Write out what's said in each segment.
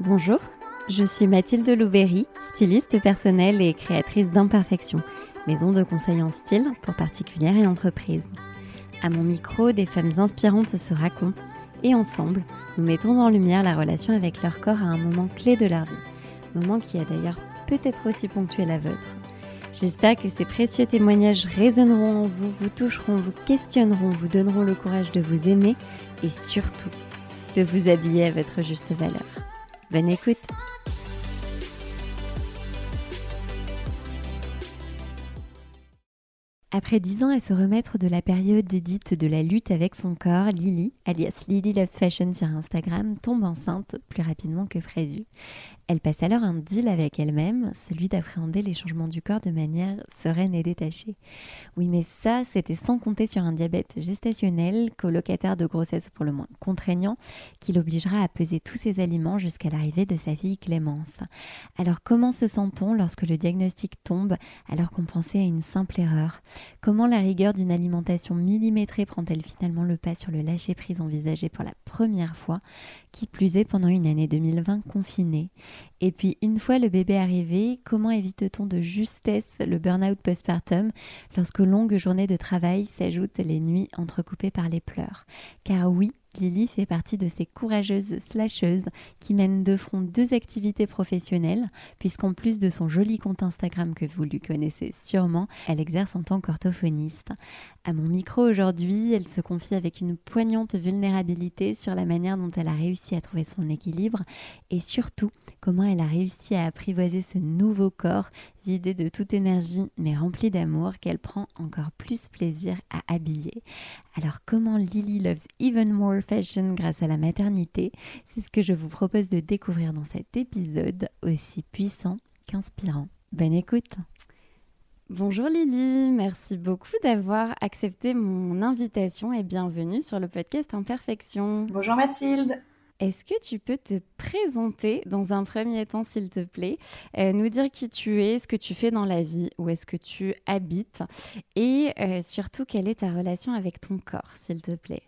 Bonjour, je suis Mathilde Louberry, styliste personnelle et créatrice d'Imperfection, maison de conseil en style pour particulières et entreprises. À mon micro, des femmes inspirantes se racontent et ensemble, nous mettons en lumière la relation avec leur corps à un moment clé de leur vie, moment qui a d'ailleurs peut-être aussi ponctué la vôtre. J'espère que ces précieux témoignages résonneront en vous, vous toucheront, vous questionneront, vous donneront le courage de vous aimer et surtout de vous habiller à votre juste valeur. Bonne écoute Après dix ans à se remettre de la période dite de la lutte avec son corps, Lily, alias Lily Loves Fashion sur Instagram, tombe enceinte plus rapidement que prévu. Elle passe alors un deal avec elle-même, celui d'appréhender les changements du corps de manière sereine et détachée. Oui, mais ça, c'était sans compter sur un diabète gestationnel, colocataire de grossesse pour le moins contraignant, qui l'obligera à peser tous ses aliments jusqu'à l'arrivée de sa fille Clémence. Alors comment se sent-on lorsque le diagnostic tombe alors qu'on pensait à une simple erreur? Comment la rigueur d'une alimentation millimétrée prend-elle finalement le pas sur le lâcher-prise envisagé pour la première fois, qui plus est pendant une année 2020 confinée et puis, une fois le bébé arrivé, comment évite-t-on de justesse le burn-out postpartum lorsque longues journées de travail s'ajoutent les nuits entrecoupées par les pleurs? Car oui, Lily fait partie de ces courageuses slasheuses qui mènent de front deux activités professionnelles, puisqu'en plus de son joli compte Instagram que vous lui connaissez sûrement, elle exerce en tant qu'orthophoniste. À mon micro aujourd'hui, elle se confie avec une poignante vulnérabilité sur la manière dont elle a réussi à trouver son équilibre et surtout comment elle a réussi à apprivoiser ce nouveau corps vidé de toute énergie mais rempli d'amour qu'elle prend encore plus plaisir à habiller. Alors comment Lily loves even more fashion grâce à la maternité? C'est ce que je vous propose de découvrir dans cet épisode aussi puissant qu'inspirant. Bonne écoute Bonjour Lily, merci beaucoup d'avoir accepté mon invitation et bienvenue sur le podcast Imperfection. Bonjour Mathilde. Est-ce que tu peux te présenter dans un premier temps, s'il te plaît, euh, nous dire qui tu es, ce que tu fais dans la vie, où est-ce que tu habites et euh, surtout quelle est ta relation avec ton corps, s'il te plaît?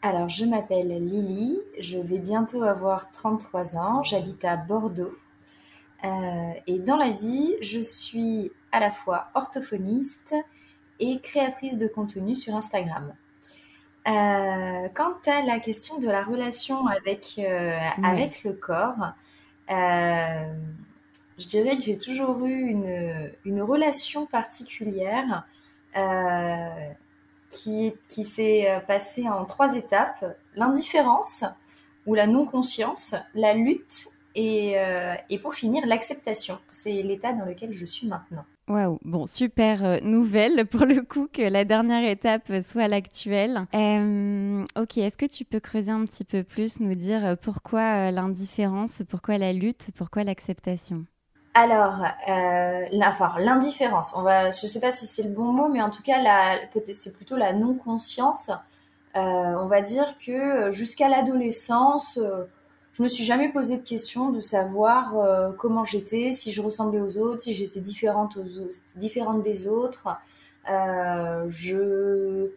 Alors, je m'appelle Lily, je vais bientôt avoir 33 ans, j'habite à Bordeaux. Euh, et dans la vie, je suis à la fois orthophoniste et créatrice de contenu sur Instagram. Euh, quant à la question de la relation avec, euh, avec le corps, euh, je dirais que j'ai toujours eu une, une relation particulière qui, qui s'est passée en trois étapes. L'indifférence ou la non-conscience, la lutte et, et pour finir l'acceptation. C'est l'état dans lequel je suis maintenant. Waouh, bon, super euh, nouvelle pour le coup que la dernière étape soit l'actuelle. Euh, ok, est-ce que tu peux creuser un petit peu plus, nous dire euh, pourquoi l'indifférence, pourquoi la lutte, pourquoi l'acceptation? Alors, l'indifférence, on je ne sais pas si c'est le bon mot, mais en tout cas, c'est plutôt la non-conscience. on va dire que jusqu'à l'adolescence, je me suis jamais posé de question de savoir euh, comment j'étais, si je ressemblais aux autres, si j'étais différente, des autres. Euh, je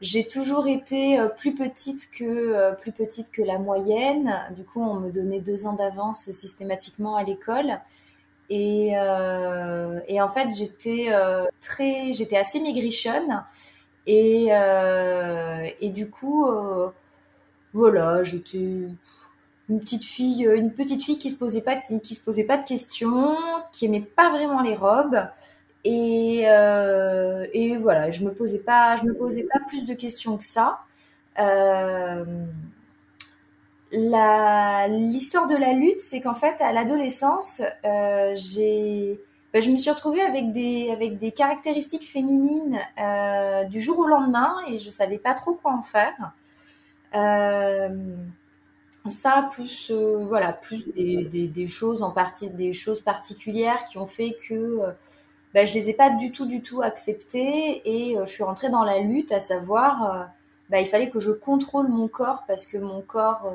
j'ai toujours été euh, plus petite que plus petite que la moyenne. Du coup, on me donnait deux ans d'avance systématiquement à l'école. Et, et, en fait, j'étais très, j'étais assez maigrichonne. Et, et du coup, voilà, j'étais une petite fille, euh, une petite fille qui se posait pas, qui se posait pas de questions, qui aimait pas vraiment les robes. Et, euh, et voilà, je me posais pas, je me posais pas plus de questions que ça. Euh, l'histoire de la lutte, c'est qu'en fait, à l'adolescence, j'ai, ben, je me suis retrouvée avec des, avec des caractéristiques féminines du jour au lendemain et je savais pas trop quoi en faire ça plus euh, voilà plus des, choses en partie des choses particulières qui ont fait que euh, bah, je les ai pas du tout du tout acceptées et euh, je suis rentrée dans la lutte à savoir bah, il fallait que je contrôle mon corps parce que mon corps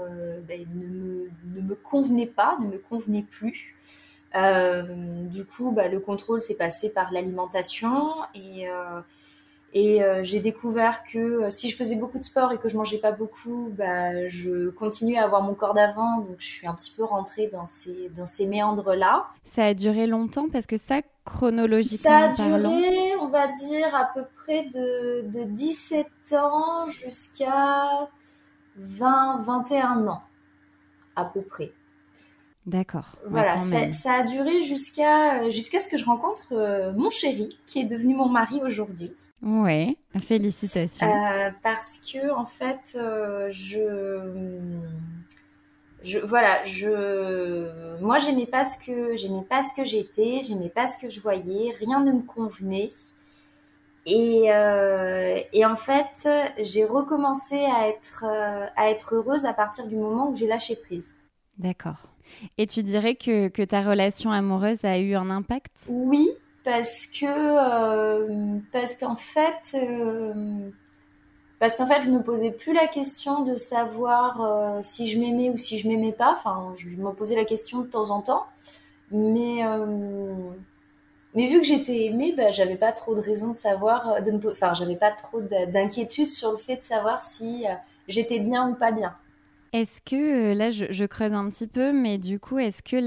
bah, ne, me, ne, me, convenait pas ne me convenait plus. Du coup le contrôle s'est passé par l'alimentation et Et euh, j'ai découvert que euh, si je faisais beaucoup de sport et que je mangeais pas beaucoup, bah, je continuais à avoir mon corps d'avant. Donc je suis un petit peu rentrée dans ces, dans ces méandres-là. Ça a duré longtemps parce que ça, chronologiquement Ça a duré, on va dire, à peu près de, de 17 ans jusqu'à 20, 21 ans, à peu près. D'accord. Voilà, ça, a duré jusqu'à euh, jusqu'à ce que je rencontre euh, mon chéri, qui est devenu mon mari aujourd'hui. Ouais, félicitations. Euh, parce que en fait, je, je, voilà, je, moi j'aimais pas ce que j'aimais pas ce que j'étais, j'aimais pas ce que je voyais, rien ne me convenait. Et, et en fait, j'ai recommencé à être à être heureuse à partir du moment où j'ai lâché prise. D'accord. Et tu dirais que, ta relation amoureuse a eu un impact? Oui, parce que euh, parce qu'en fait euh, parce qu'en fait je me posais plus la question de savoir euh, si je m'aimais ou si je m'aimais pas. Enfin, je, me posais la question de temps en temps, mais mais vu que j'étais aimée, bah, j'avais pas trop de raison de savoir, de enfin, j'avais pas trop d'inquiétude sur le fait de savoir si j'étais bien ou pas bien. Est-ce que, euh, là je, creuse un petit peu, mais du coup, est-ce que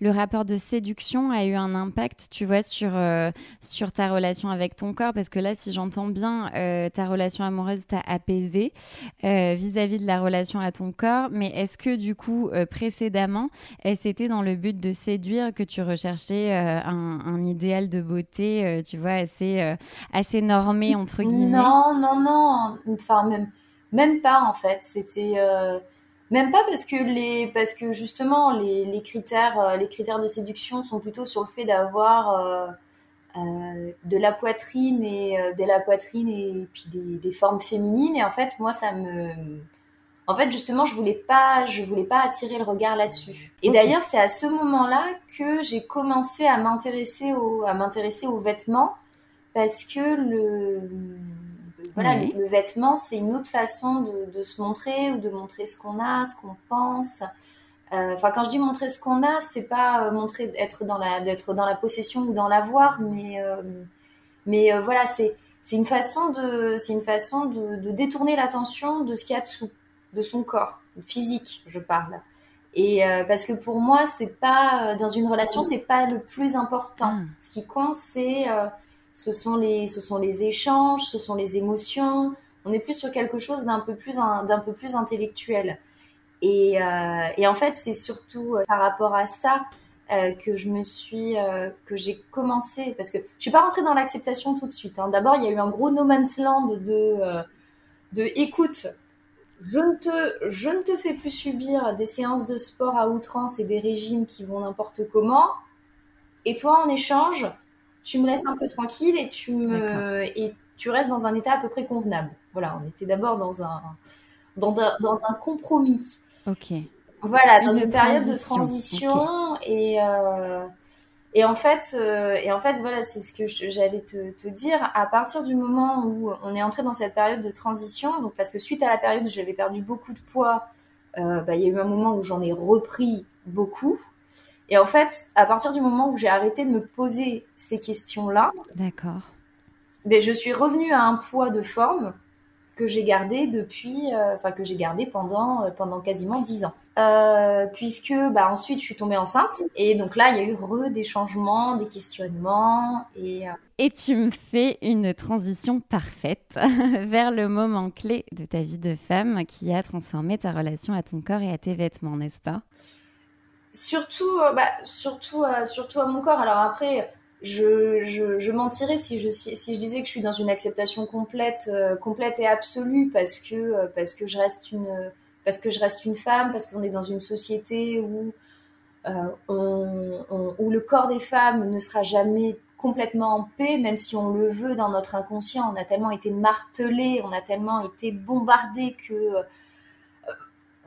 le rapport de séduction a eu un impact, tu vois, sur, euh, sur ta relation avec ton corps? Parce que là, si j'entends bien, euh, ta relation amoureuse t'a apaisé vis-à-vis de la relation à ton corps, mais est-ce que du coup, précédemment, c'était dans le but de séduire que tu recherchais un, un, idéal de beauté, tu vois, assez, assez normé, entre guillemets? Non, non, non, enfin même même pas en fait. C'était euh, même pas parce que les parce que justement les, les critères euh, les critères de séduction sont plutôt sur le fait d'avoir euh, de la poitrine et de la poitrine et puis des, des, formes féminines. Et en fait moi ça me en fait justement je voulais pas je voulais pas attirer le regard là-dessus. Et d'ailleurs c'est à ce moment-là que j'ai commencé à m'intéresser au à m'intéresser aux vêtements parce que le voilà, le, vêtement, c'est une autre façon de, se montrer ou de montrer ce qu'on a, ce qu'on pense. Euh, enfin, quand je dis montrer ce qu'on a, c'est pas euh, montrer être dans la d'être dans la possession ou dans l'avoir, mais euh, mais voilà, c'est c'est une façon de c'est une façon de, détourner l'attention de ce qu'il y a dessous, de son corps physique, je parle. Et parce que pour moi, c'est pas dans une relation, c'est pas le plus important. Hmm. Ce qui compte, c'est ce sont les, ce sont les échanges, ce sont les émotions. On est plus sur quelque chose d'un peu plus, d'un peu plus intellectuel. Et, euh, et en fait, c'est surtout euh, par rapport à ça euh, que je me suis, que j'ai commencé, parce que je suis pas rentrée dans l'acceptation tout de suite. Hein. D'abord, il y a eu un gros no man's land de, de écoute. Je ne, te, je ne te fais plus subir des séances de sport à outrance et des régimes qui vont n'importe comment. Et toi, en échange, tu me laisses un peu tranquille et tu me et tu restes dans un état à peu près convenable. Voilà, on était d'abord dans un dans, dans, un compromis. Ok. Voilà, dans une, période de transition et euh, et en fait euh, et en fait voilà c'est ce que j'allais te, te, dire à partir du moment où on est entré dans cette période de transition donc parce que suite à la période où j'avais perdu beaucoup de poids euh, bah, il y a eu un moment où j'en ai repris beaucoup et en fait, à partir du moment où j'ai arrêté de me poser ces questions-là, d'accord. Ben, je suis revenue à un poids de forme que j'ai gardé depuis, euh, enfin que j'ai gardé pendant euh, pendant quasiment dix ans. Euh, puisque bah ensuite je suis tombée enceinte et donc là il y a eu re des changements, des questionnements et et tu me fais une transition parfaite vers le moment clé de ta vie de femme qui a transformé ta relation à ton corps et à tes vêtements, n'est-ce pas? Surtout, euh, bah, surtout, euh, surtout à mon corps. Alors après, je, mentirais si je, disais que je suis dans une acceptation complète, euh, complète et absolue parce que, parce que je reste une, parce que je reste une femme, parce qu'on est dans une société où, où le corps des femmes ne sera jamais complètement en paix, même si on le veut dans notre inconscient. On a tellement été martelé, on a tellement été bombardé que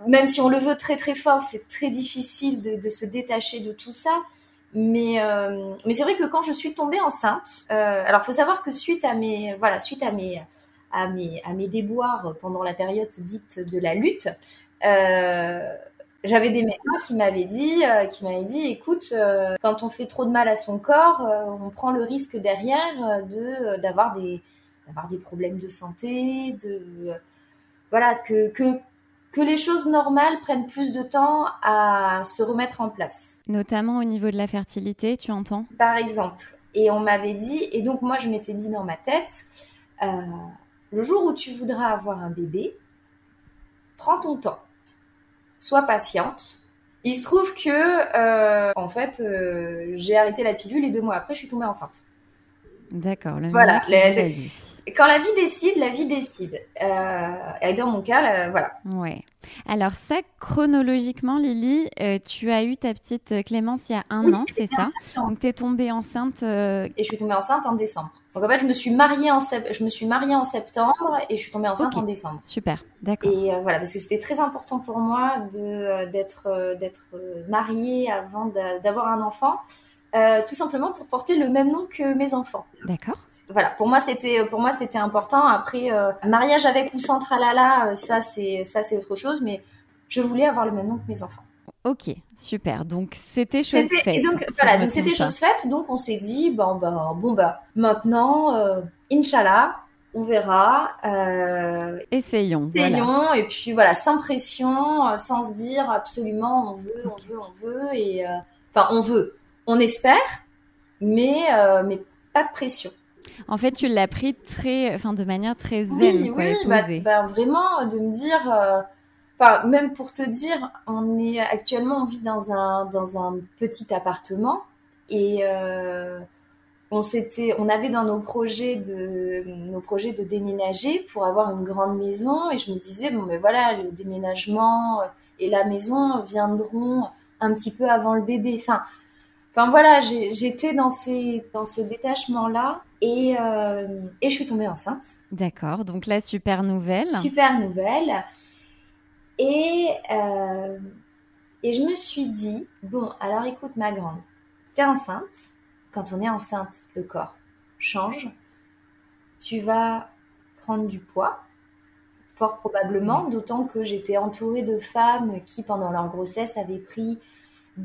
même si on le veut très très fort, c'est très difficile de, se détacher de tout ça. Mais, euh, mais c'est vrai que quand je suis tombée enceinte, euh, alors faut savoir que suite à mes voilà suite à mes à mes à mes déboires pendant la période dite de la lutte, euh, j'avais des médecins qui m'avaient dit euh, qui m'avaient dit écoute quand on fait trop de mal à son corps, on prend le risque derrière de d'avoir des d'avoir des problèmes de santé, de voilà que, que que les choses normales prennent plus de temps à se remettre en place. Notamment au niveau de la fertilité, tu entends? Par exemple. Et on m'avait dit, et donc moi je m'étais dit dans ma tête, euh, le jour où tu voudras avoir un bébé, prends ton temps, sois patiente. Il se trouve que, euh, en fait, euh, j'ai arrêté la pilule et deux mois après, je suis tombée enceinte. D'accord. Voilà. La vie. Quand la vie décide, la vie décide. Euh, et dans mon cas, voilà. Ouais. Alors ça, chronologiquement, Lily, euh, tu as eu ta petite Clémence il y a un an, c'est ça Donc tu es tombée enceinte. Euh, et je suis tombée enceinte en décembre. Donc en fait, je me suis mariée en, je me suis mariée en septembre et je suis tombée enceinte en décembre. Super, d'accord. Et voilà, parce que c'était très important pour moi d'être d'être mariée avant d'avoir un enfant. Euh, tout simplement pour porter le même nom que mes enfants. D'accord. Voilà, pour moi c'était pour moi c'était important. Après euh, mariage avec ou sans tralala, euh, ça c'est ça c'est autre chose, mais je voulais avoir le même nom que mes enfants. Ok, super. Donc c'était chose faite. donc voilà, donc c'était chose faite. Donc on s'est dit bon bah bon bah maintenant, euh, inshallah, on verra. Euh, essayons. Essayons et puis voilà, sans pression, sans se dire absolument on veut, on veut, on veut et enfin on veut on espère, mais, euh, mais pas de pression. En fait, tu l'as pris très, enfin, de manière très zen, oui, oui, bah, bah, vraiment de me dire, euh, même pour te dire, on est actuellement, on vit dans un dans un petit appartement et euh, on s'était, on avait dans nos projets de nos projets de déménager pour avoir une grande maison et je me disais bon mais voilà le déménagement et la maison viendront un petit peu avant le bébé. Enfin, Enfin voilà, j'étais dans, ces, dans ce détachement-là et, euh, et je suis tombée enceinte. D'accord, donc là, super nouvelle. Super nouvelle. Et, euh, et je me suis dit, bon, alors écoute ma grande, t'es enceinte. Quand on est enceinte, le corps change. Tu vas prendre du poids, fort probablement, d'autant que j'étais entourée de femmes qui, pendant leur grossesse, avaient pris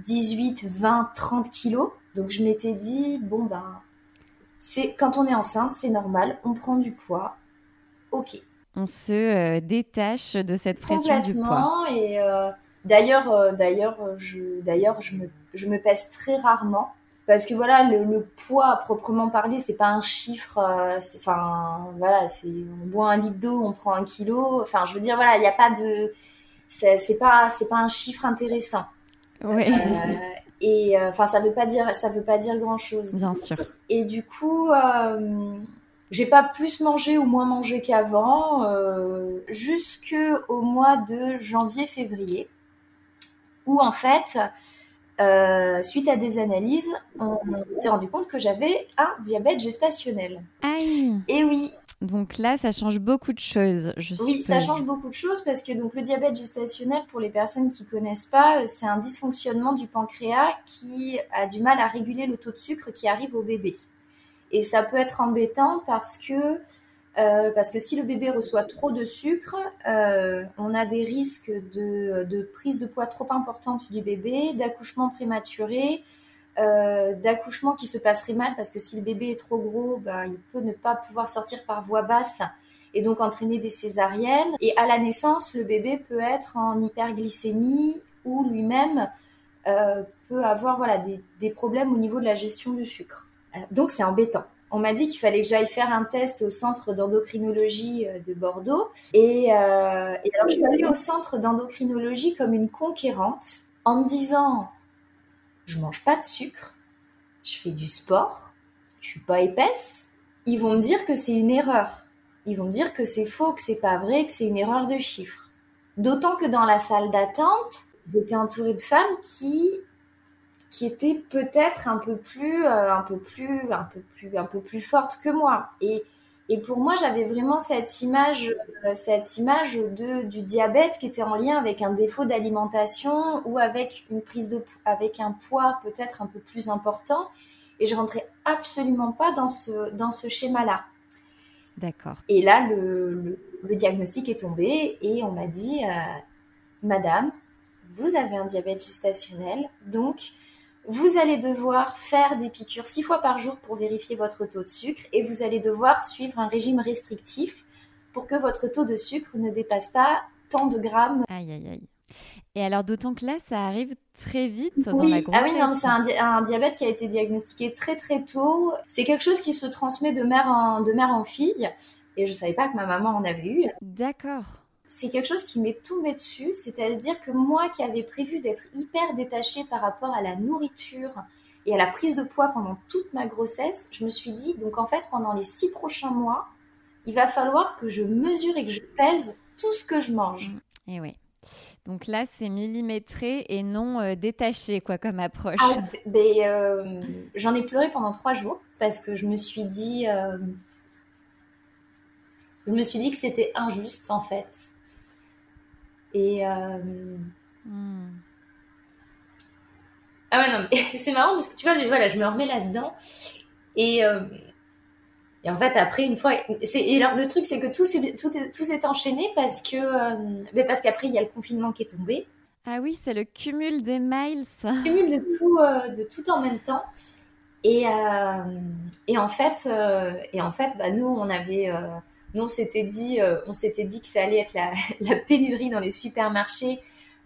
18, 20, 30 kilos. Donc je m'étais dit, bon ben, c'est quand on est enceinte, c'est normal, on prend du poids. Ok. On se euh, détache de cette pression du poids. Et euh, d'ailleurs, euh, d'ailleurs, je, d'ailleurs, je me, je me pèse très rarement parce que voilà, le, poids à proprement parler, c'est pas un chiffre. enfin, voilà, c'est on boit un litre d'eau, on prend un kilo. Enfin, je veux dire, voilà, il n'y a pas de, c'est, c'est pas, c'est pas un chiffre intéressant. Oui. Euh, et euh, enfin, ça veut pas dire, ça veut pas dire grand chose. Bien sûr. Et du coup, euh, j'ai pas plus mangé ou moins mangé qu'avant, euh, jusqu'au mois de janvier-février, où en fait, euh, suite à des analyses, on s'est rendu compte que j'avais un diabète gestationnel. Aïe. Et oui, donc là, ça change beaucoup de choses, je Oui, ça change beaucoup de choses parce que donc le diabète gestationnel, pour les personnes qui connaissent pas, euh, c'est un dysfonctionnement du pancréas qui a du mal à réguler le taux de sucre qui arrive au bébé. Et ça peut être embêtant parce que euh, parce que si le bébé reçoit trop de sucre, euh, on a des risques de, de, prise de poids trop importante du bébé, d'accouchement prématuré, euh, d'accouchement qui se passerait mal parce que si le bébé est trop gros, ben, il peut ne pas pouvoir sortir par voie basse et donc entraîner des césariennes. Et à la naissance, le bébé peut être en hyperglycémie ou lui-même euh, peut avoir voilà, des, problèmes au niveau de la gestion du sucre. Euh, donc c'est embêtant. On m'a dit qu'il fallait que j'aille faire un test au centre d'endocrinologie de Bordeaux. Et, et alors je suis allée au centre d'endocrinologie comme une conquérante en me disant je mange pas de sucre, je fais du sport, je suis pas épaisse, ils vont me dire que c'est une erreur. Ils vont me dire que c'est faux, que c'est pas vrai, que c'est une erreur de chiffres. D'autant que dans la salle d'attente, j'étais entourée de femmes qui qui étaient peut-être un peu plus euh, un peu plus un peu plus un peu plus fortes que moi et et pour moi, j'avais vraiment cette image, euh, cette image de, du diabète qui était en lien avec un défaut d'alimentation ou avec une prise de, avec un poids peut-être un peu plus important. Et je rentrais absolument pas dans ce, dans ce schéma-là. D'accord. Et là, le, le, diagnostic est tombé et on m'a dit, euh, Madame, vous avez un diabète gestationnel, donc vous allez devoir faire des piqûres six fois par jour pour vérifier votre taux de sucre et vous allez devoir suivre un régime restrictif pour que votre taux de sucre ne dépasse pas tant de grammes. Aïe, aïe, aïe. Et alors, d'autant que là, ça arrive très vite dans la grossesse. Ah oui, non, c'est un, diabète qui a été diagnostiqué très très tôt. C'est quelque chose qui se transmet de mère en, de mère en fille. Et je savais pas que ma maman en avait eu. D'accord. C'est quelque chose qui m'est tombé dessus. C'est-à-dire que moi qui avais prévu d'être hyper détachée par rapport à la nourriture et à la prise de poids pendant toute ma grossesse, je me suis dit, donc en fait, pendant les six prochains mois, il va falloir que je mesure et que je pèse tout ce que je mange. Et oui. Donc là, c'est millimétré et non euh, détaché, quoi, comme approche. Ah, ben, euh, j'en ai pleuré pendant trois jours parce que je me suis dit, euh, je me suis dit que c'était injuste en fait. Et hmm. ah ouais non, c'est marrant parce que tu vois, je, voilà, je me remets là-dedans et et en fait, après, une fois. Et alors, le truc, c'est que tout s'est, tout, tout enchaîné parce que. Euh, parce qu'après, il y a le confinement qui est tombé. Ah oui, c'est le cumul des miles. Le cumul de tout, euh, de tout en même temps. Et, euh, et en fait, et en fait bah, nous, on avait. Nous, on s'était dit, on s'était dit que ça allait être la, la pénurie dans les supermarchés.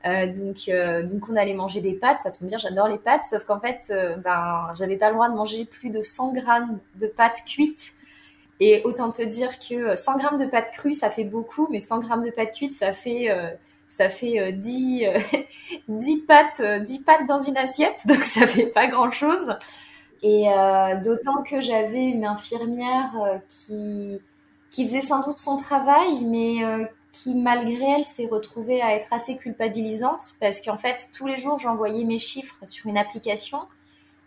donc, donc on allait manger des pâtes, ça tombe bien, j'adore les pâtes, sauf qu'en fait, ben, j'avais pas le droit de manger plus de 100 grammes de pâtes cuites et autant te dire que 100 grammes de pâte crue, ça fait beaucoup, mais 100 grammes de pâte cuite, ça fait, euh, ça fait 10, euh, 10, euh, pâtes, 10 pâtes dans une assiette, donc ça fait pas grand-chose. Et d'autant que j'avais une infirmière qui, qui faisait sans doute son travail, mais qui, malgré elle, s'est retrouvée à être assez culpabilisante, parce qu'en fait, tous les jours, j'envoyais mes chiffres sur une application.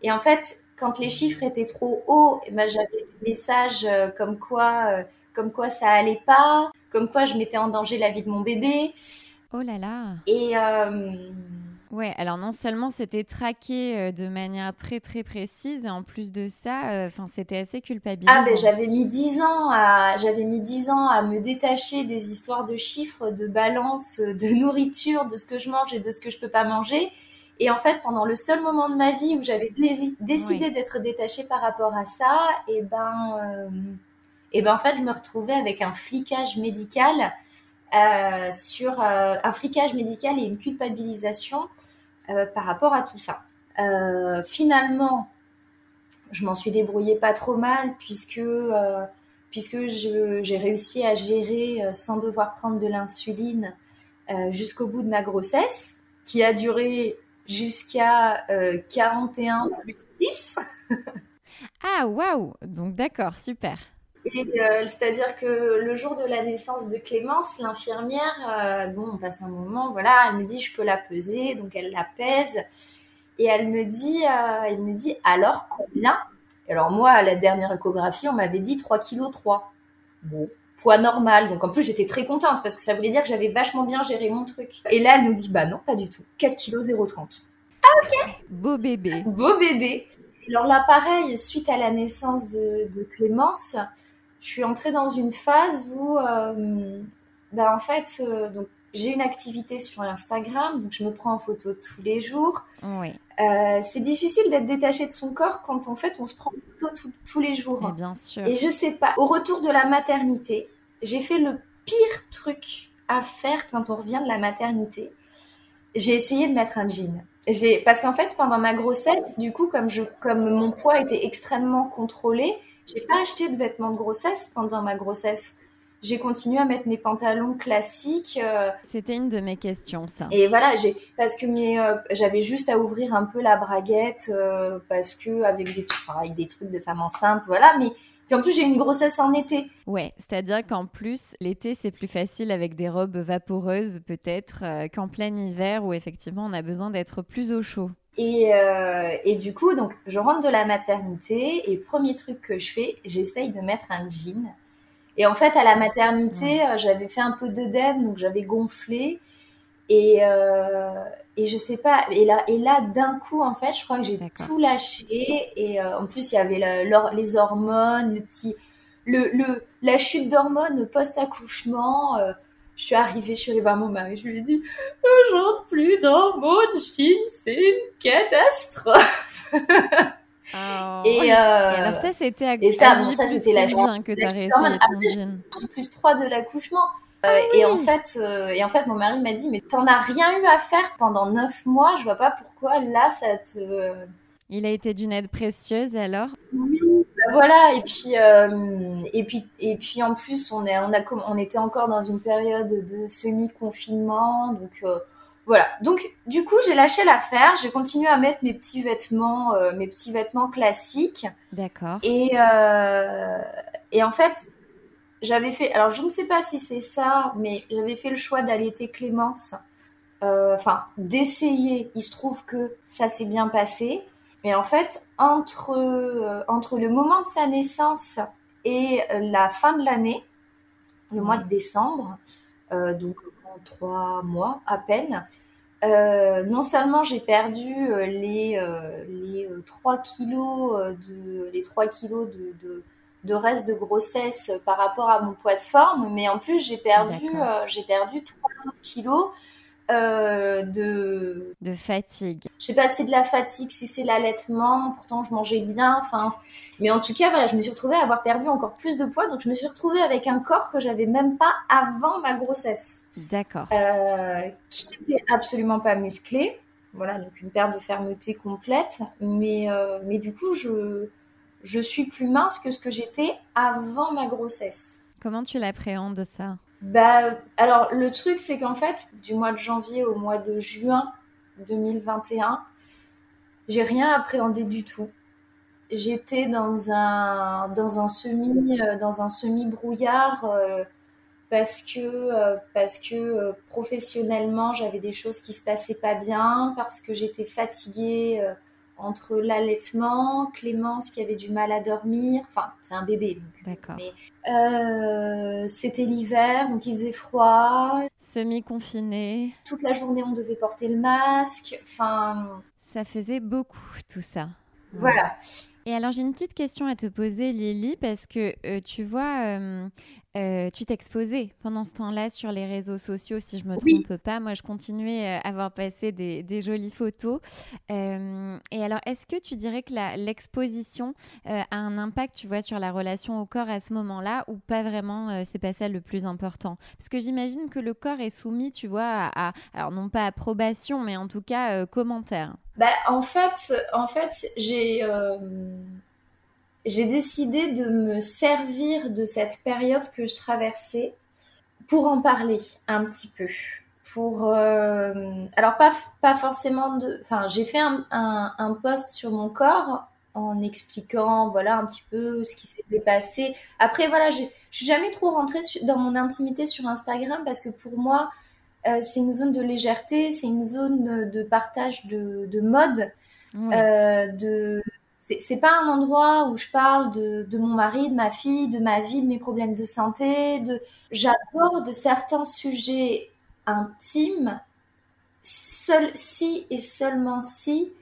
Et en fait, quand les chiffres étaient trop hauts, eh ben, j'avais des messages euh, comme quoi, euh, comme quoi ça allait pas, comme quoi je mettais en danger la vie de mon bébé. Oh là là. Et euh, ouais, alors non seulement c'était traqué de manière très très précise, et en plus de ça, enfin c'était assez culpabilisant. Ah ben j'avais mis dix ans à, j'avais mis dix ans à me détacher des histoires de chiffres, de balance, de nourriture, de ce que je mange et de ce que je peux pas manger. Et en fait, pendant le seul moment de ma vie où j'avais décidé d'être détachée par rapport à ça, et eh ben, euh, et ben en fait, je me retrouvais avec un flicage médical euh, sur euh, un flicage médical et une culpabilisation par rapport à tout ça. finalement, je m'en suis débrouillée pas trop mal puisque puisque j'ai réussi à gérer sans devoir prendre de l'insuline jusqu'au bout de ma grossesse, qui a duré jusqu'à 41 euh, plus 6. ah, waouh Donc d'accord, super. Et euh, c'est-à-dire que le jour de la naissance de Clémence, l'infirmière, euh, bon, on passe un moment, voilà, elle me dit je peux la peser, donc elle la pèse et elle me dit, elle me dit alors combien? Alors moi, à la dernière échographie, on m'avait dit 3 kg 3. Bon, poids normal. Donc en plus, j'étais très contente parce que ça voulait dire que j'avais vachement bien géré mon truc. Et là, elle nous dit bah non, pas du tout. 4 kg 0,30. Ah ok. Beau bébé. Beau bébé. Alors là, pareil, suite à la naissance de, Clémence, je suis entrée dans une phase où, euh, bah en fait, euh, donc j'ai une activité sur Instagram, donc je me prends en photo tous les jours. Oui. Euh, c'est difficile d'être détaché de son corps quand en fait on se prend en photo tous les jours. Et bien sûr. Et je sais pas, au retour de la maternité, j'ai fait le pire truc à faire quand on revient de la maternité. J'ai essayé de mettre un jean. J'ai parce qu'en fait pendant ma grossesse, du coup comme je comme mon poids était extrêmement contrôlé, j'ai pas acheté de vêtements de grossesse pendant ma grossesse j'ai continué à mettre mes pantalons classiques. Euh, C'était une de mes questions, ça. Et voilà, j'ai parce que euh, j'avais juste à ouvrir un peu la braguette euh, parce que avec des avec des trucs de femme enceinte, voilà. Mais puis en plus, j'ai une grossesse en été. Ouais, c'est-à-dire qu'en plus, l'été, c'est plus facile avec des robes vaporeuses, peut-être, qu'en plein hiver où effectivement, on a besoin d'être plus au chaud. Et, et, du coup, donc, je rentre de la maternité et premier truc que je fais, j'essaye de mettre un jean et en fait, à la maternité, euh, j'avais fait un peu d'œdème, donc j'avais gonflé. Et, euh, et je sais pas, et là, et là d'un coup, en fait, je crois que j'ai tout lâché. Et euh, en plus, il y avait les hormones, le petit, le, le, la chute d'hormones post-accouchement. je suis arrivée, je suis allée voir mon mari, je lui ai dit, je rentre plus dans mon jean, c'est une catastrophe. Oh. Et, euh, alors ça, c'était à, et ça, bon, ça c'était la journée que t'as réussi ton plus 3 de l'accouchement. Euh, ah et en fait, euh, et en fait, mon mari m'a dit, mais t'en as rien eu à faire pendant 9 mois, je vois pas pourquoi là ça te. Il a été d'une aide précieuse alors? Oui, bah voilà. Et puis, et puis, et puis en plus, on est, on a, on était encore dans une période de semi-confinement, donc voilà. Donc, du coup, j'ai lâché l'affaire. J'ai continué à mettre mes petits vêtements, euh, mes petits vêtements classiques. D'accord. Et, euh, et en fait, j'avais fait. Alors, je ne sais pas si c'est ça, mais j'avais fait le choix d'allaiter Clémence. Euh, enfin, d'essayer. Il se trouve que ça s'est bien passé. Et en fait, entre, entre le moment de sa naissance et la fin de l'année, le mois de décembre, donc trois mois à peine. Euh, non seulement j'ai perdu euh, les, euh, les 3 kilos de les 3 kilos de, de, reste de grossesse par rapport à mon poids de forme, mais en plus j'ai perdu j'ai perdu 3 autres kilos euh, de de fatigue. Je sais pas si c'est de la fatigue, si c'est l'allaitement. Pourtant, je mangeais bien. Enfin, mais en tout cas, voilà, je me suis retrouvée à avoir perdu encore plus de poids. Donc, je me suis retrouvée avec un corps que j'avais même pas avant ma grossesse. D'accord. Euh, qui n'était absolument pas musclé. Voilà, donc une perte de fermeté complète. Mais euh, mais du coup, je je suis plus mince que ce que j'étais avant ma grossesse. Comment tu l'appréhendes ça? Bah, alors, le truc, c'est qu'en fait, du mois de janvier au mois de juin 2021, j'ai rien appréhendé du tout. J'étais dans un, dans un semi, euh, dans un semi brouillard euh, parce que, euh, parce que professionnellement, j'avais des choses qui se passaient pas bien, parce que j'étais fatiguée entre l'allaitement, Clémence qui avait du mal à dormir, enfin c'est un bébé D'accord. Euh, c'était l'hiver donc il faisait froid. Semi-confiné. Toute la journée on devait porter le masque, enfin. Ça faisait beaucoup tout ça. Voilà. Et alors j'ai une petite question à te poser Lily parce que euh, tu vois, euh, euh, tu t'exposais pendant ce temps-là sur les réseaux sociaux, si je me trompe pas. Moi, je continuais à avoir passé des, jolies photos. Euh, et alors, est-ce que tu dirais que l'exposition euh, a un impact, tu vois, sur la relation au corps à ce moment-là, ou pas vraiment C'est pas ça le plus important? Parce que j'imagine que le corps est soumis, tu vois, à, alors non pas approbation, mais en tout cas commentaire. Bah, en fait, en fait, j'ai j'ai décidé de me servir de cette période que je traversais pour en parler un petit peu. Pour euh, alors pas pas forcément de enfin j'ai fait un, un, post sur mon corps en expliquant voilà un petit peu ce qui s'était passé. Après voilà je suis jamais trop rentrée dans mon intimité sur Instagram parce que pour moi euh, c'est une zone de légèreté, c'est une zone de partage de, de mode, euh, de c'est pas un endroit où je parle de, de, mon mari, de ma fille, de ma vie, de mes problèmes de santé. De... J'aborde certains sujets intimes seul, si et seulement si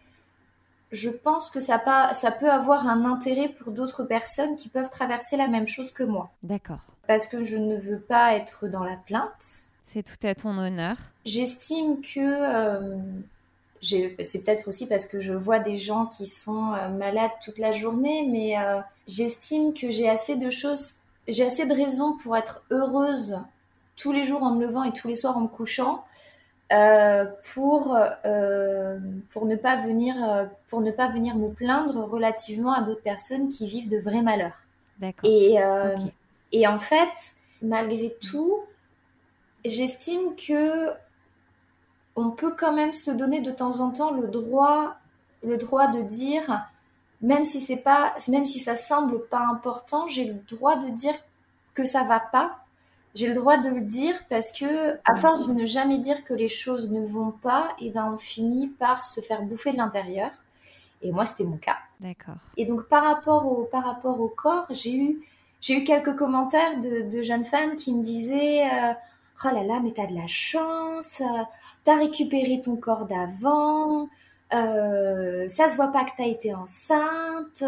je pense que ça, pas, ça peut avoir un intérêt pour d'autres personnes qui peuvent traverser la même chose que moi. D'accord. Parce que je ne veux pas être dans la plainte. C'est tout à ton honneur. J'estime que euh, c'est peut-être aussi parce que je vois des gens qui sont euh, malades toute la journée, mais euh, j'estime que j'ai assez de choses, j'ai assez de raisons pour être heureuse tous les jours en me levant et tous les soirs en me couchant. Euh, pour pour ne pas venir pour ne pas venir me plaindre relativement à d'autres personnes qui vivent de vrais malheurs. D'accord. Et et en fait, malgré tout, j'estime que on peut quand même se donner de temps en temps le droit, le droit de dire, même si c'est pas, même si ça semble pas important, j'ai le droit de dire que ça va pas. J'ai le droit de le dire parce que, à force de ne jamais dire que les choses ne vont pas, et eh ben on finit par se faire bouffer de l'intérieur. Et moi, c'était mon cas. D'accord. Et donc, par rapport au, par rapport au corps, j'ai eu, j'ai eu quelques commentaires de, jeunes femmes qui me disaient, euh, oh là là, mais t'as de la chance, t'as récupéré ton corps d'avant, euh, ça se voit pas que t'as été enceinte.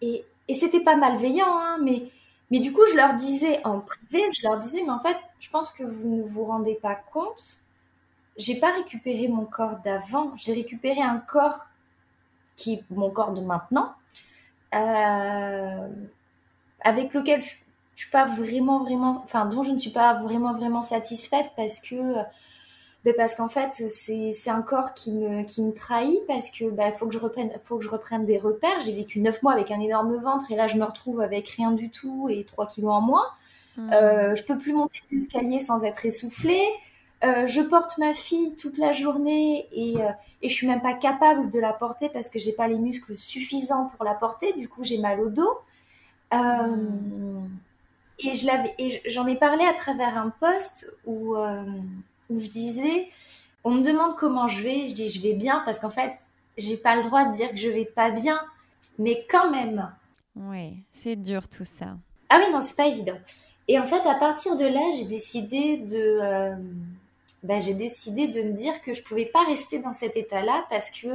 Et, et c'était pas malveillant, hein, mais, Mais du coup, je leur disais en privé, je leur disais, mais en fait, je pense que vous ne vous rendez pas compte. J'ai pas récupéré mon corps d'avant, j'ai récupéré un corps qui est mon corps de maintenant, euh, avec lequel je, je suis pas vraiment, vraiment, enfin, dont je ne suis pas vraiment, vraiment satisfaite parce que ben parce qu'en fait c'est un corps qui me, qui me trahit parce que ben, faut que je reprenne faut que je reprenne des repères. J'ai vécu neuf mois avec un énorme ventre et là je me retrouve avec rien du tout et 3 kilos en moins. Mmh. euh, je peux plus monter les escaliers sans être essoufflée. Euh, je porte ma fille toute la journée et, euh, et je suis même pas capable de la porter parce que j'ai pas les muscles suffisants pour la porter. Du coup j'ai mal au dos. Euh, mmh. Et je l'avais et j'en ai parlé à travers un post où euh, où je disais, on me demande comment je vais, je dis je vais bien parce qu'en fait, j'ai pas le droit de dire que je vais pas bien, mais quand même. Oui, c'est dur tout ça. Ah oui, non, c'est pas évident. Et en fait, à partir de là, j'ai décidé de, euh, bah, j'ai décidé de me dire que je pouvais pas rester dans cet état-là parce que,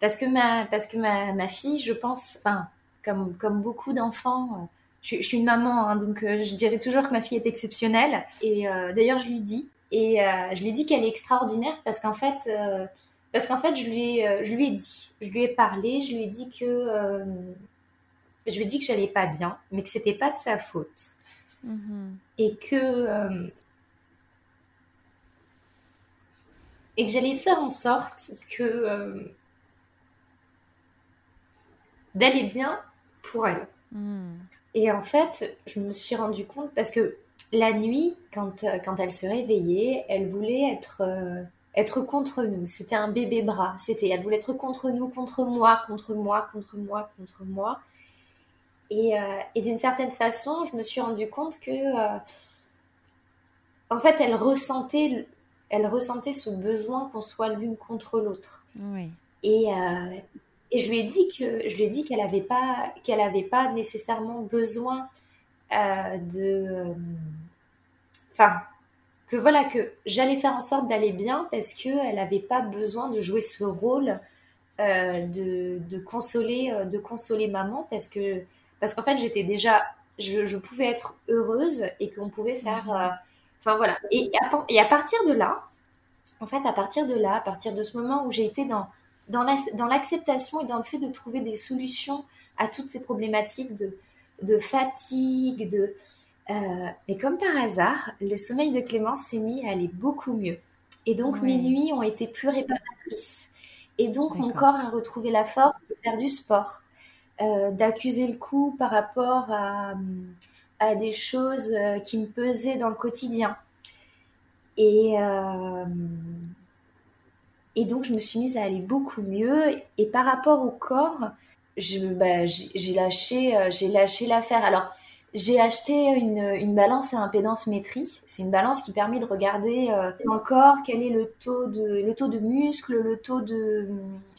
parce que ma, parce que ma, ma fille, je pense, enfin, comme, comme beaucoup d'enfants, je, suis une maman, hein, donc euh, je dirais toujours que ma fille est exceptionnelle. Et euh, d'ailleurs, je lui dis, et euh, je lui ai dit qu'elle est extraordinaire parce qu'en fait, parce qu'en fait, je lui, ai, je lui ai dit, je lui ai parlé, je lui ai dit que, je lui ai dit que j'allais pas bien, mais que c'était pas de sa faute. Mm-hmm. Et que, et que j'allais faire en sorte que d'aller bien pour elle. Mm. Et en fait, je me suis rendu compte parce que la nuit, quand, euh, quand elle se réveillait, elle voulait être, euh, être contre nous. C'était un bébé bras. C'était, elle voulait être contre nous, contre moi, contre moi, contre moi, contre moi. Et, euh, et d'une certaine façon, je me suis rendu compte que, en fait, elle ressentait, elle ressentait ce besoin qu'on soit l'une contre l'autre. Oui. Et, et je lui ai dit que, je lui ai dit qu'elle n'avait pas, qu'elle avait pas nécessairement besoin de enfin, que voilà, que j'allais faire en sorte d'aller bien parce qu'elle n'avait pas besoin de jouer ce rôle euh, de, de, consoler, euh, de consoler maman parce que, parce qu'en fait, j'étais déjà, je, pouvais être heureuse et qu'on pouvait faire, mhm. euh, enfin voilà. Et à, et à partir de là, en fait, à partir de là, à partir de ce moment où j'ai été dans, dans l'acceptation et dans le fait de trouver des solutions à toutes ces problématiques de, de fatigue, de, euh, mais comme par hasard, le sommeil de Clémence s'est mis à aller beaucoup mieux. Et donc mes nuits ont été plus réparatrices. Et donc mon corps a retrouvé la force de faire du sport, euh, d'accuser le coup par rapport à, à des choses euh, qui me pesaient dans le quotidien. Et, et donc je me suis mise à aller beaucoup mieux. Et par rapport au corps, bah, j'ai lâché, j'ai lâché l'affaire. Alors j'ai acheté une, une, balance à impédance métrie. C'est une balance qui permet de regarder euh, dans le corps quel est le taux de le taux de muscle, le taux de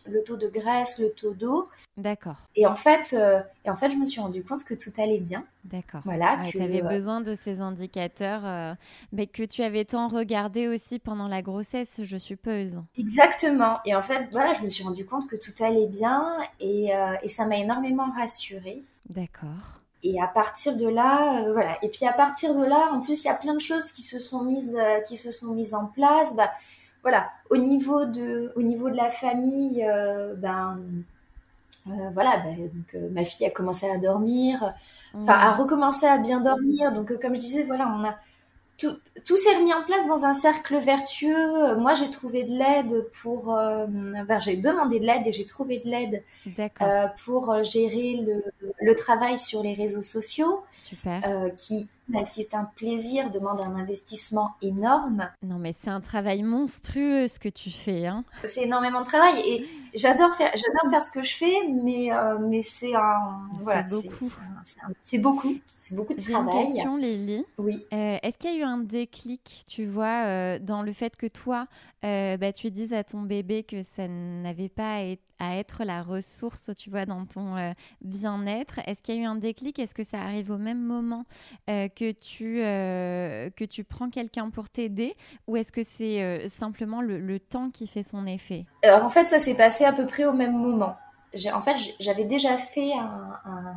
le taux de graisse, le taux d'eau. D'accord. Et en fait, euh, et en fait, je me suis rendu compte que tout allait bien. D'accord. Voilà. tu avais euh, besoin de ces indicateurs, mais que tu avais tant regardé aussi pendant la grossesse, je suppose. Exactement. Et en fait, voilà, je me suis rendu compte que tout allait bien et, et ça m'a énormément rassurée. D'accord. Et à partir de là, euh, voilà. Et puis à partir de là, en plus, il y a plein de choses qui se sont mises, euh, qui se sont mises en place. Bah, voilà. Au niveau de, au niveau de la famille, euh, ben, voilà. Ben, donc, ma fille a commencé à dormir, enfin, a recommencé à bien dormir. Donc, comme je disais, voilà, on a tout, s'est remis en place dans un cercle vertueux. Moi, j'ai trouvé de l'aide pour. Euh, j'ai demandé de l'aide et j'ai trouvé de l'aide euh, pour euh, gérer le, travail sur les réseaux sociaux. Super. qui, même si c'est un plaisir, demande un investissement énorme. Non, mais c'est un travail monstrueux ce que tu fais. Hein. C'est énormément de travail et j'adore faire, j'adore faire ce que je fais, mais, mais c'est un. Voilà, beaucoup. C'est beaucoup. C'est beaucoup de travail. J'ai une question, Lily. Oui. Est-ce qu'il y a eu un déclic, tu vois, euh, dans le fait que toi, euh, bah, tu dises à ton bébé que ça n'avait pas à être, la ressource, tu vois, dans ton euh, bien-être. Est-ce qu'il y a eu un déclic? Est-ce que ça arrive au même moment que, tu, que tu prends quelqu'un pour t'aider? Ou est-ce que c'est simplement le, temps qui fait son effet? Alors en fait, ça s'est passé à peu près au même moment. En fait, j'avais déjà fait un, un,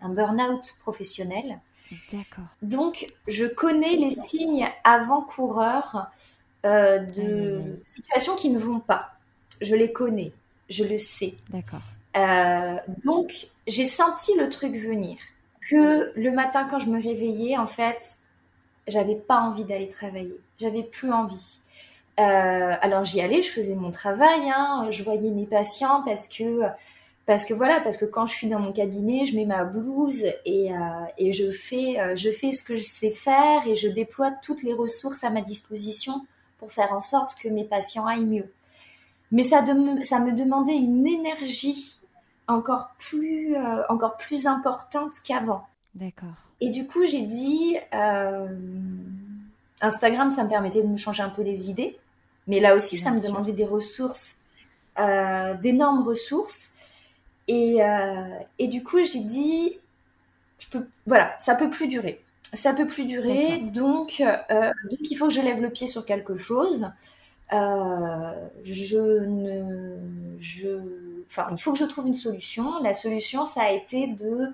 un burn-out professionnel. D'accord. Donc, je connais les signes avant-coureurs euh, de situations qui ne vont pas. Je les connais, je le sais. D'accord. Euh, donc, j'ai senti le truc venir. Que le matin, quand je me réveillais, en fait, j'avais pas envie d'aller travailler. J'avais plus envie. Euh, alors j'y allais, je faisais mon travail, hein, je voyais mes patients parce que parce que voilà, parce que quand je suis dans mon cabinet, je mets ma blouse et, euh, et je fais je fais ce que je sais faire et je déploie toutes les ressources à ma disposition pour faire en sorte que mes patients aillent mieux. Mais ça, ça me demandait une énergie encore plus encore plus importante qu'avant. D'accord. Et du coup, j'ai dit Instagram, ça me permettait de me changer un peu les idées. Mais là aussi, ça me demandait des ressources, euh, d'énormes ressources. Et, euh, et, du coup, j'ai dit, je peux, voilà, ça peut plus durer. Ça peut plus durer, donc, euh, donc il faut que je lève le pied sur quelque chose. Je ne, je, enfin, il faut que je trouve une solution. La solution, ça a été de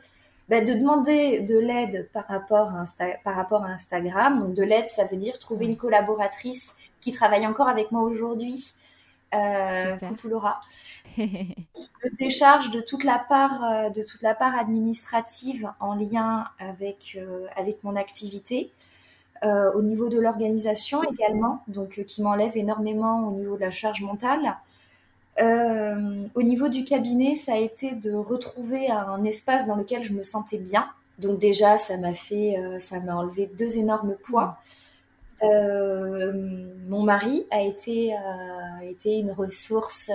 bah, de demander de l'aide par rapport à, par rapport à Instagram. Donc de l'aide, ça veut dire trouver une collaboratrice qui travaille encore avec moi aujourd'hui. Euh, coucou Laura. me décharge de toute la part euh, de toute la part administrative en lien avec euh, avec mon activité. Euh, au niveau de l'organisation également, donc qui m'enlève énormément au niveau de la charge mentale. Euh, au niveau du cabinet, ça a été de retrouver un espace dans lequel je me sentais bien. Donc déjà, ça m'a fait, euh, ça m'a enlevé deux énormes poids. Euh, mon mari a été, été une ressource,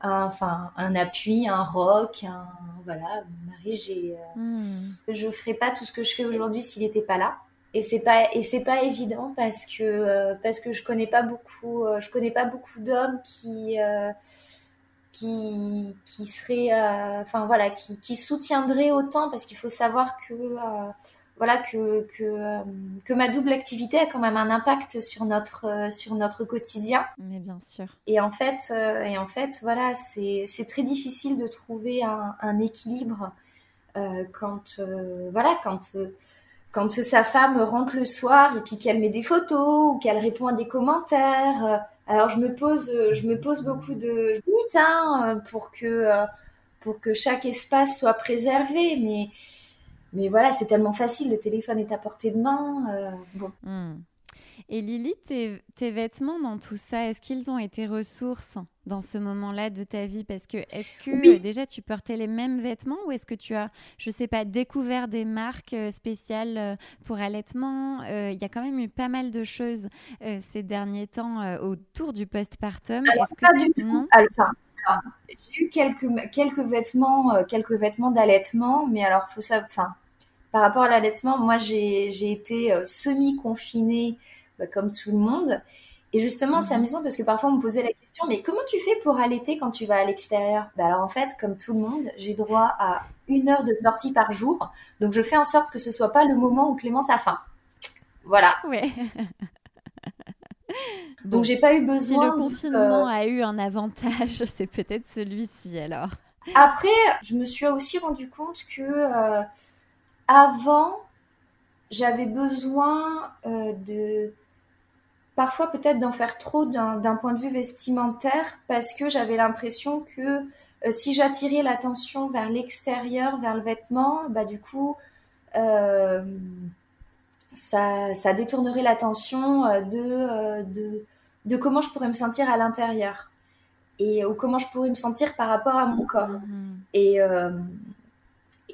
un, enfin un appui, un rock, un, voilà. Mon mari, j'ai, hmm. je ferais pas tout ce que je fais aujourd'hui s'il n'était pas là et c'est pas et c'est pas évident parce que euh, parce que je connais pas beaucoup euh, je connais pas beaucoup d'hommes qui euh, qui qui seraient enfin voilà qui, qui soutiendraient autant parce qu'il faut savoir que voilà que que, que ma double activité a quand même un impact sur notre sur notre quotidien. Mais bien sûr. Et en fait et en fait voilà c'est c'est très difficile de trouver un, un équilibre quand voilà quand quand sa femme rentre le soir et puis qu'elle met des photos ou qu'elle répond à des commentaires. Euh, alors je me pose, euh, je me pose beaucoup de limites hein, pour que euh, pour que chaque espace soit préservé, mais mais voilà, c'est tellement facile, le téléphone est à portée de main. bon. Hmm. Et Lily, tes, vêtements dans tout ça, est-ce qu'ils ont été ressources dans ce moment-là de ta vie Parce que est-ce que euh, déjà tu portais les mêmes vêtements ou est-ce que tu as, je sais pas, découvert des marques euh, spéciales euh, pour allaitement? Il y a quand même eu pas mal de choses ces derniers temps autour du postpartum. est-ce que pas du tout. j'ai eu quelques, quelques vêtements, quelques vêtements d'allaitement, mais alors faut ça, enfin, par rapport à l'allaitement, moi j'ai été semi-confinée bah, comme tout le monde. Et justement, c'est mhm. amusant parce que parfois on me posait la question, mais comment tu fais pour allaiter quand tu vas à l'extérieur? Bah Alors en fait, comme tout le monde, j'ai droit à une heure de sortie par jour. Donc je fais en sorte que ce soit pas le moment où Clémence a faim. Voilà. Ouais. Donc j'ai pas eu besoin. Si le confinement a eu un avantage, c'est peut-être celui-ci alors. Après, je me suis aussi rendu compte que euh, avant, j'avais besoin euh, de parfois peut-être d'en faire trop d'un point de vue vestimentaire parce que j'avais l'impression que euh, si j'attirais l'attention vers l'extérieur, vers le vêtement, bah du coup euh, ça, ça, détournerait l'attention euh, de, de, de, comment je pourrais me sentir à l'intérieur et ou comment je pourrais me sentir par rapport à mon corps. Mmh. Et,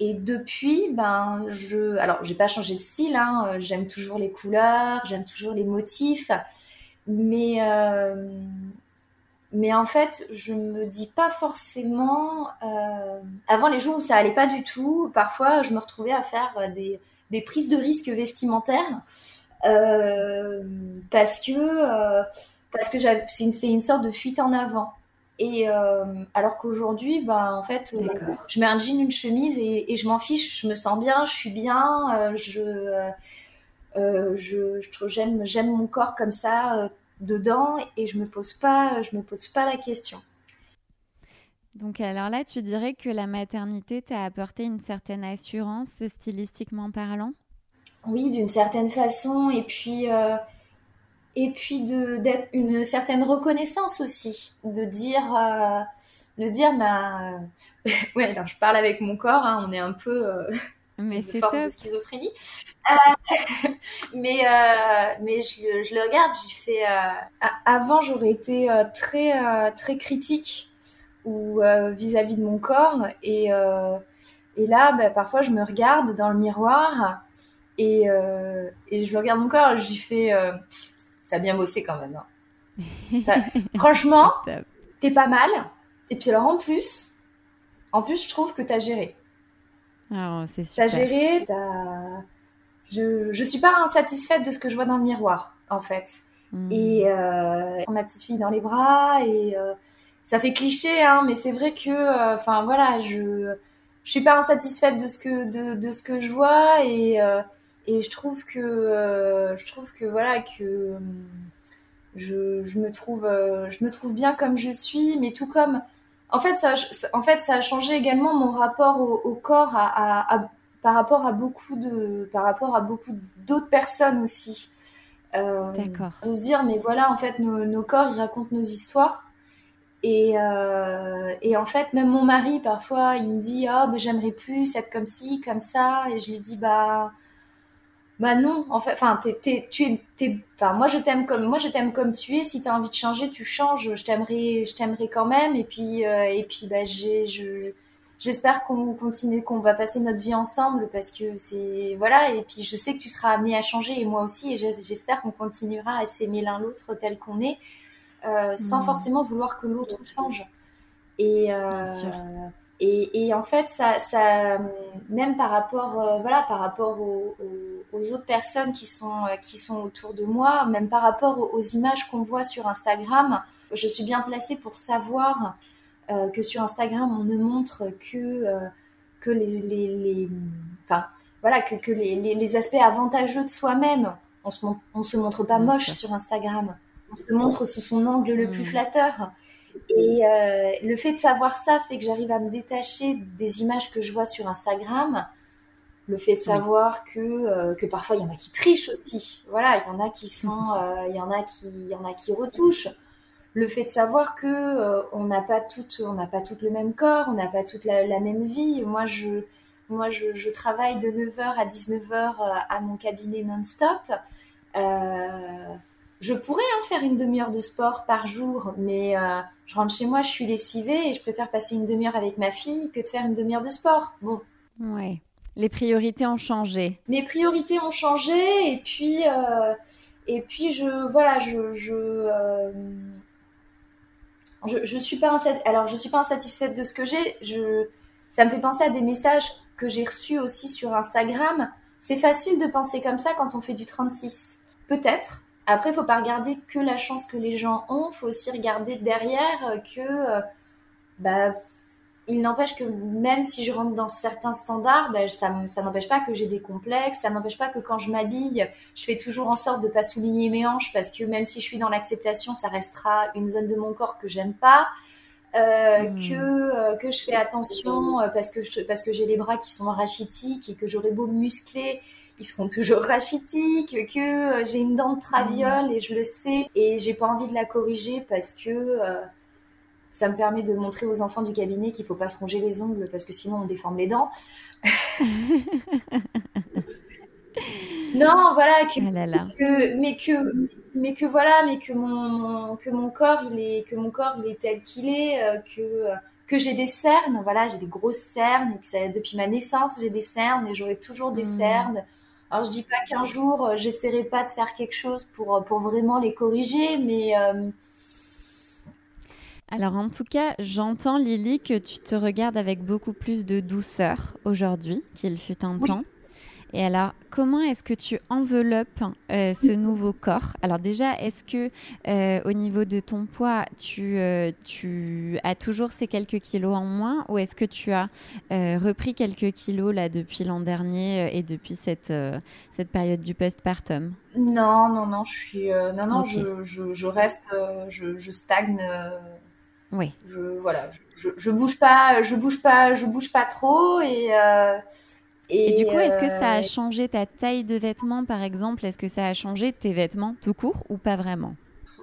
et depuis, ben, je, alors, j'ai pas changé de style. Hein, j'aime toujours les couleurs, j'aime toujours les motifs, mais, euh, mais en fait, je me dis pas forcément. Euh, avant les jours où ça allait pas du tout, parfois, je me retrouvais à faire des, des prises de risques vestimentaires euh, parce que parce que c'est une, une sorte de fuite en avant. Et euh, alors qu'aujourd'hui, bah, en fait, euh, je mets un jean, une chemise et, et je m'en fiche. Je me sens bien, je suis bien. Euh, je, je, je j'aime, j'aime mon corps comme ça dedans et je me pose pas, je me pose pas la question. Donc alors là, tu dirais que la maternité t'a apporté une certaine assurance stylistiquement parlant? Oui, d'une certaine façon. Et puis, euh, et puis d'être une certaine reconnaissance aussi. De dire, euh, de dire bah, ouais, alors je parle avec mon corps, hein, on est un peu... Euh, mais c'est de schizophrénie. mais mais je, je, le regarde, j'ai fait... avant, j'aurais été très, très critique ou euh, vis-à-vis de mon corps. Et, euh, et là, bah, parfois, je me regarde dans le miroir et, euh, et je regarde mon corps lui fais T'as bien bossé quand même. Hein. Franchement, t'es pas mal. Et puis alors en plus, en plus, je trouve que t'as géré. Oh, c'est super. T'as géré, as... Je, je suis pas insatisfaite de ce que je vois dans le miroir, en fait. Hmm. Et euh, ma petite fille dans les bras et ça fait cliché, hein, mais c'est vrai que, euh, enfin voilà, je je suis pas insatisfaite de ce que de, de ce que je vois et euh, et je trouve que euh, je trouve que voilà que je, je me trouve je me trouve bien comme je suis, mais tout comme en fait ça en fait ça a changé également mon rapport au, corps à, à, par rapport à beaucoup de par rapport à beaucoup d'autres personnes aussi. D'accord. De se dire mais voilà en fait nos, nos corps ils racontent nos histoires et, euh, et, en fait, même mon mari, parfois, il me dit oh, j'aimerais plus être comme ci, comme ça. Et je lui dis Bah, bah non, en fait, enfin, tu es, enfin, moi, je t'aime comme, moi, je t'aime comme tu es. Si tu as envie de changer, tu changes. Je t'aimerais, je t'aimerais quand même. Et puis, euh, et puis bah, j'ai, je, j'espère qu'on continue, qu'on va passer notre vie ensemble parce que c'est, voilà. Et puis, je sais que tu seras amené à changer et moi aussi. Et j'espère qu'on continuera à s'aimer l'un l'autre tel qu'on est. Euh, sans mm. forcément vouloir que l'autre change. Et, euh, et, et, en fait, ça, ça, même par rapport, voilà, par rapport aux, autres personnes qui sont, qui sont autour de moi, même par rapport aux, images qu'on voit sur Instagram, je suis bien placée pour savoir que sur Instagram, on ne montre que, que les, les, les, enfin, voilà, que, que les, les, aspects avantageux de soi-même. On se, on se montre pas moche sur Instagram on se montre sous son angle le plus mm. flatteur. Et euh, le fait de savoir ça fait que j'arrive à me détacher des images que je vois sur Instagram. Le fait de savoir que, euh, que parfois il y en a qui trichent aussi. Voilà, il y en a qui sont, euh, il y en a qui, il y en a qui retouchent. Le fait de savoir que on n'a pas toutes, on n'a pas toutes le même corps, on n'a pas toute la, même vie. Moi, je, moi, je, je, travaille de 9h à 19h à mon cabinet non-stop. Euh, je pourrais en faire une demi-heure de sport par jour, mais euh, je rentre chez moi, je suis lessivée et je préfère passer une demi-heure avec ma fille que de faire une demi-heure de sport. Bon. Ouais. Les priorités ont changé. Mes priorités ont changé et puis euh, et puis je voilà je je, euh, je, suis pas alors je suis pas insatisfaite de ce que j'ai. Je ça me fait penser à des messages que j'ai reçus aussi sur Instagram. C'est facile de penser comme ça quand on fait du 36. Peut-être, après, faut pas regarder que la chance que les gens ont, faut aussi regarder derrière que, euh, bah, il n'empêche que même si je rentre dans certains standards, bah, ça, ça n'empêche pas que j'ai des complexes, ça n'empêche pas que quand je m'habille, je fais toujours en sorte de pas souligner mes hanches parce que même si je suis dans l'acceptation, ça restera une zone de mon corps que j'aime pas. Euh, hmm. que, euh, que je fais attention parce que, parce que j'ai les bras qui sont rachitiques et que j'aurais beau muscler ils seront toujours rachitiques, que euh, j'ai une dent de traviole et je le sais et j'ai pas envie de la corriger parce que euh, ça me permet de montrer aux enfants du cabinet qu'il faut pas se ronger les ongles parce que sinon on déforme les dents. non, voilà, que, ah mais que mais que voilà, mais que mon, que mon corps il est que mon corps il est tel qu'il est, euh, que que j'ai des cernes, voilà, j'ai des grosses cernes et que ça, depuis ma naissance j'ai des cernes et j'aurai toujours des hmm. cernes. Alors je dis pas qu'un jour euh, j'essaierai pas de faire quelque chose pour, euh, pour vraiment les corriger, mais... Alors en tout cas, j'entends Lily que tu te regardes avec beaucoup plus de douceur aujourd'hui qu'il fut un temps. Et alors, comment est-ce que tu enveloppes euh, ce nouveau corps? Alors déjà, est-ce que euh, au niveau de ton poids, tu, euh, tu as toujours ces quelques kilos en moins ou est-ce que tu as repris quelques kilos là depuis l'an dernier et depuis cette, cette période du postpartum? Non, non, non, je suis, non, non, je, je, je, reste, je, je, stagne Oui. Je, voilà, je, je, bouge pas, je bouge pas, je bouge pas trop et. Euh, et, du coup, est-ce que ça a changé ta taille de vêtements, par exemple? Est-ce que ça a changé tes vêtements tout court ou pas vraiment?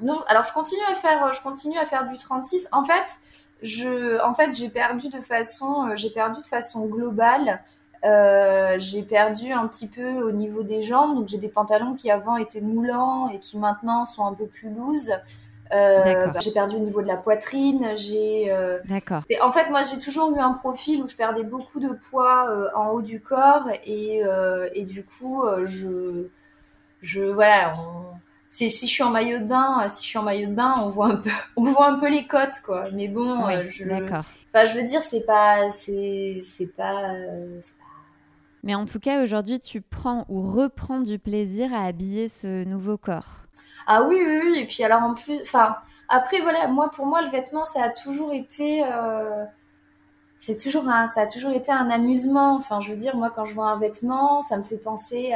Non, alors je continue à faire, je continue à faire du 36. En fait, je, en fait, j'ai perdu de façon, j'ai perdu de façon globale. Euh, j'ai perdu un petit peu au niveau des jambes, donc j'ai des pantalons qui avant étaient moulants et qui maintenant sont un peu plus loose. Euh, bah, j'ai perdu au niveau de la poitrine. J'ai. Euh, D'accord. En fait, moi, j'ai toujours eu un profil où je perdais beaucoup de poids euh, en haut du corps et, et du coup, je, je, voilà. Si, si je suis en maillot de bain, si je suis en maillot de bain, on voit un peu, on voit un peu les côtes, quoi. Mais bon, je. D'accord. Enfin, je veux dire, c'est pas, c'est, c'est pas, Mais en tout cas, aujourd'hui, tu prends ou reprends du plaisir à habiller ce nouveau corps. Ah oui, oui, oui. Et puis alors en plus, enfin, après voilà, moi pour moi le vêtement ça a toujours été, euh, c'est toujours un, ça a toujours été un amusement. Enfin, je veux dire, moi quand je vois un vêtement, ça me fait penser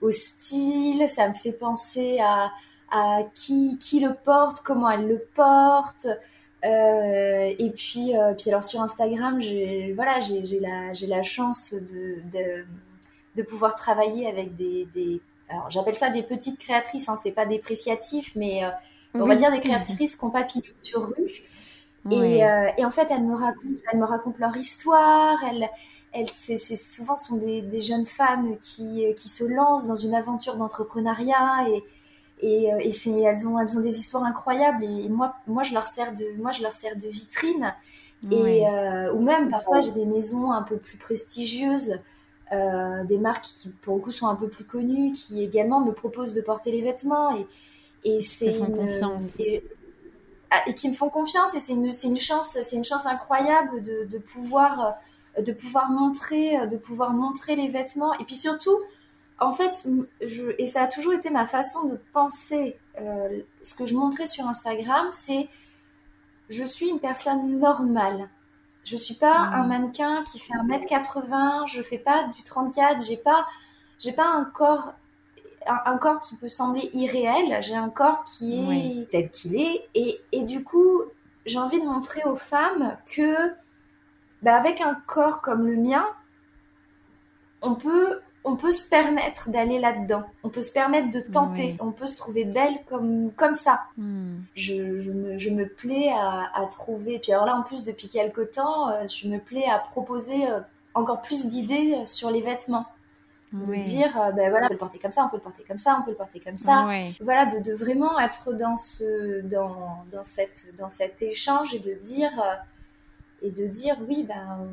au style, ça me fait penser à, à qui, qui le porte, comment elle le porte. Euh, et puis, euh, puis alors sur Instagram, j'ai voilà, j'ai la, la chance de, de, de, pouvoir travailler avec des alors j'appelle ça des petites créatrices, hein, c'est pas dépréciatif, mais euh, on va dire des créatrices qui ont pas sur rue. Et, euh, et, en fait, elles me racontent, elles me racontent leur histoire. Elles, elles, c'est, souvent sont des, des, jeunes femmes qui, qui se lancent dans une aventure d'entrepreneuriat et, et, euh, et c'est, elles ont, elles ont des histoires incroyables. Et moi, moi, je leur sers de, moi, je leur sers de vitrine. Et ou même parfois, j'ai des maisons un peu plus prestigieuses euh, des marques qui pour le coup sont un peu plus connues, qui également me proposent de porter les vêtements. Et, et c'est une, confiance. Ah, et, qui me font confiance. Et c'est une, une chance c'est une chance incroyable de, de, pouvoir de pouvoir montrer de pouvoir montrer les vêtements. Et puis surtout en fait je, et ça a toujours été ma façon de penser euh, ce que je montrais sur Instagram c'est je suis une personne normale je suis pas un mannequin qui fait 1m80, je fais pas du 34, j'ai pas j'ai pas un corps un, corps qui peut sembler irréel, j'ai un corps qui est tel qu'il est. Et, et, du coup, j'ai envie de montrer aux femmes que bah, avec un corps comme le mien, on peut on peut se permettre d'aller là-dedans. On peut se permettre de tenter. On peut se trouver belle comme, comme ça. Hmm. Je, je, me, je, me, plais à, à, trouver. Puis alors là, en plus, depuis quelque temps, euh, je me plais à proposer euh, encore plus d'idées sur les vêtements. De dire, euh, ben voilà, on peut le porter comme ça, on peut le porter comme ça, on peut le porter comme ça. Voilà, de, de, vraiment être dans, ce, dans, dans, cette, dans cet échange et de dire, et de dire oui, ben,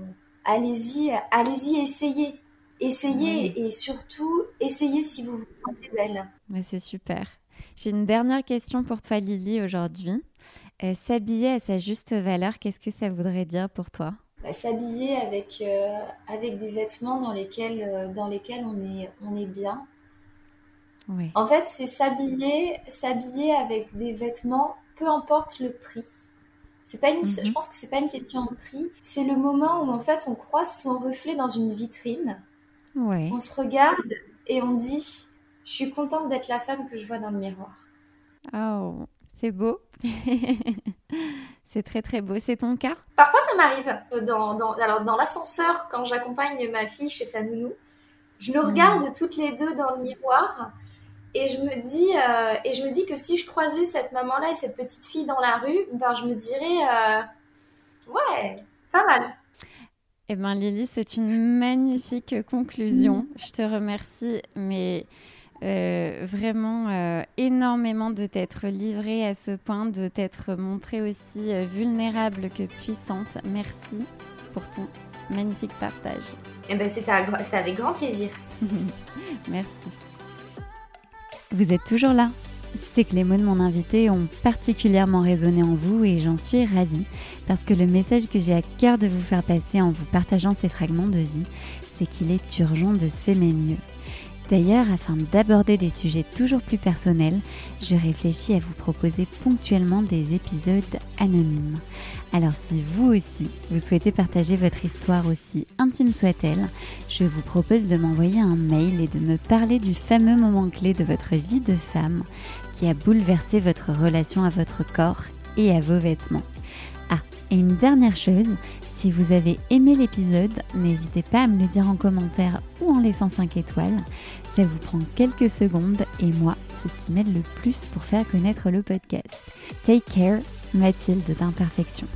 allez-y, allez-y, essayez Essayez et surtout, essayez si vous vous sentez belle. Mais c'est super. J'ai une dernière question pour toi, Lily, aujourd'hui. Euh, s'habiller à sa juste valeur, qu'est-ce que ça voudrait dire pour toi? Bah, S'habiller avec, euh, avec des vêtements dans lesquels, euh, dans lesquels on, est, on est bien. Oui. En fait, c'est s'habiller, s'habiller avec des vêtements, peu importe le prix. C'est pas une, Je mhm. pense que c'est pas une question de prix. C'est le moment où en fait on croise son reflet dans une vitrine on se regarde et on dit Je suis contente d'être la femme que je vois dans le miroir. Oh, c'est beau. c'est très très beau. C'est ton cas? Parfois, ça m'arrive. Dans, dans, alors, dans l'ascenseur, quand j'accompagne ma fille chez sa nounou, je nous regarde hmm. toutes les deux dans le miroir et je me dis euh, et je me dis que si je croisais cette maman là et cette petite fille dans la rue ben je me dirais euh, ouais pas mal eh bien, Lily, c'est une magnifique conclusion. Je te remercie, mais euh, vraiment euh, énormément de t'être livrée à ce point, de t'être montrée aussi euh, vulnérable que puissante. Merci pour ton magnifique partage. Eh ben, c'était avec grand plaisir. Merci. Vous êtes toujours là c'est que les mots de mon invité ont particulièrement résonné en vous et j'en suis ravie parce que le message que j'ai à cœur de vous faire passer en vous partageant ces fragments de vie, c'est qu'il est urgent de s'aimer mieux. D'ailleurs, afin d'aborder des sujets toujours plus personnels, je réfléchis à vous proposer ponctuellement des épisodes anonymes. Alors si vous aussi, vous souhaitez partager votre histoire aussi intime soit-elle, je vous propose de m'envoyer un mail et de me parler du fameux moment clé de votre vie de femme qui a bouleversé votre relation à votre corps et à vos vêtements. Ah, et une dernière chose, si vous avez aimé l'épisode, n'hésitez pas à me le dire en commentaire ou en laissant 5 étoiles. Ça vous prend quelques secondes et moi, c'est ce qui m'aide le plus pour faire connaître le podcast. Take care, Mathilde d'Imperfection.